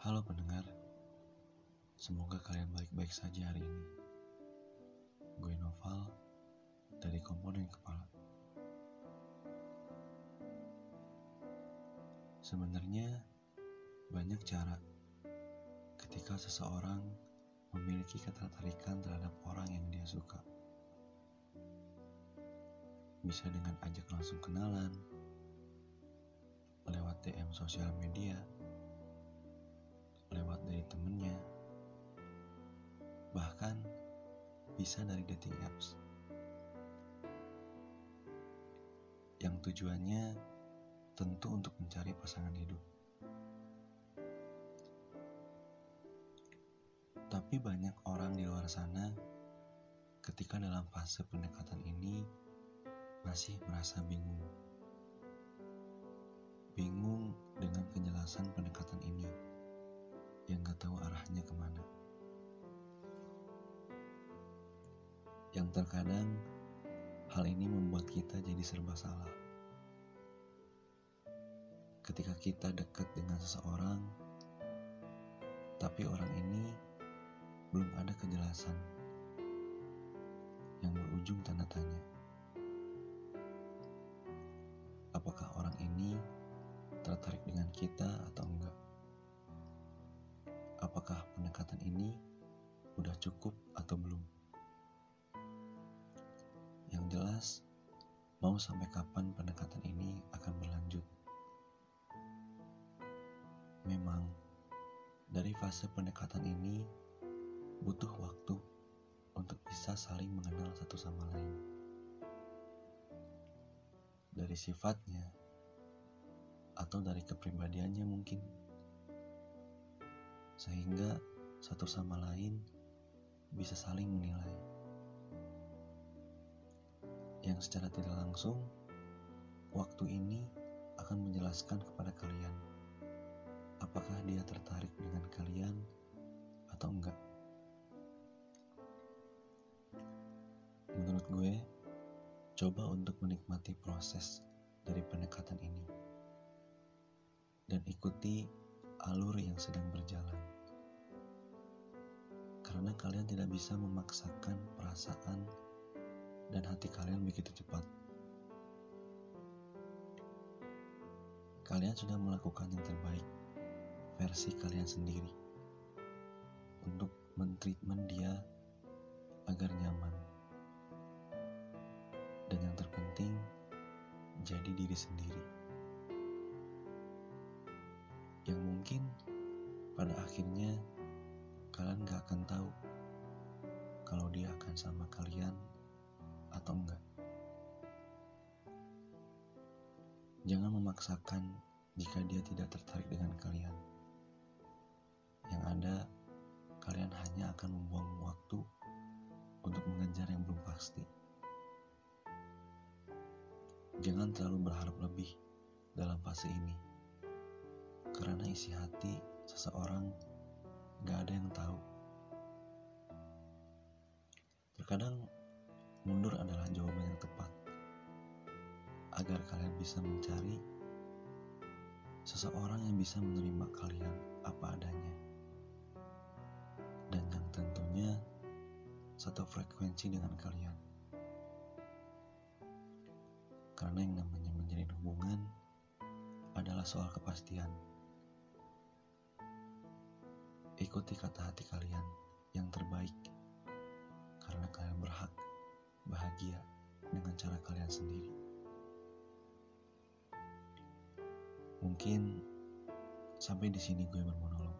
Halo pendengar, semoga kalian baik-baik saja hari ini. Gue Noval dari komponen kepala. Sebenarnya banyak cara ketika seseorang memiliki ketertarikan terhadap orang yang dia suka. Bisa dengan ajak langsung kenalan, lewat DM sosial media, bahkan bisa dari dating apps. Yang tujuannya tentu untuk mencari pasangan hidup. Tapi banyak orang di luar sana ketika dalam fase pendekatan ini masih merasa bingung. Bingung dengan kejelasan pendekatan ini yang gak tahu arahnya ke mana. Yang terkadang hal ini membuat kita jadi serba salah. Ketika kita dekat dengan seseorang, tapi orang ini belum ada kejelasan yang berujung tanda tanya. Apakah orang ini tertarik dengan kita atau enggak? Apakah pendekatan ini udah cukup sampai kapan pendekatan ini akan berlanjut? Memang, dari fase pendekatan ini butuh waktu untuk bisa saling mengenal satu sama lain. Dari sifatnya, atau dari kepribadiannya mungkin. Sehingga satu sama lain bisa saling menilai. Yang secara tidak langsung, waktu ini akan menjelaskan kepada kalian apakah dia tertarik dengan kalian atau enggak. Menurut gue, coba untuk menikmati proses dari pendekatan ini dan ikuti alur yang sedang berjalan. Karena kalian tidak bisa memaksakan perasaan dan hati kalian begitu cepat. Kalian sudah melakukan yang terbaik versi kalian sendiri untuk mentreatment dia agar nyaman. Dan yang terpenting, jadi diri sendiri. Yang mungkin pada akhirnya kalian gak akan tahu kalau dia akan sama kalian atau enggak. Jangan memaksakan jika dia tidak tertarik dengan kalian. Yang ada, kalian hanya akan membuang waktu untuk mengejar yang belum pasti. Jangan terlalu berharap lebih dalam fase ini, karena isi hati seseorang gak ada yang tahu. Terkadang mundur adalah jawaban yang tepat. Agar kalian bisa mencari seseorang yang bisa menerima kalian apa adanya. Dan yang tentunya satu frekuensi dengan kalian. Karena yang namanya menjalin hubungan adalah soal kepastian. Ikuti kata hati kalian kalian sendiri Mungkin sampai di sini gue bermonolog.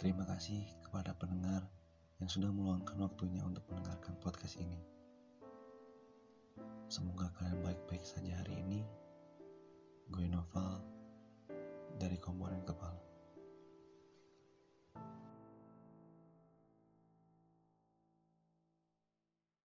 Terima kasih kepada pendengar yang sudah meluangkan waktunya untuk mendengarkan podcast ini. Semoga kalian baik-baik saja hari ini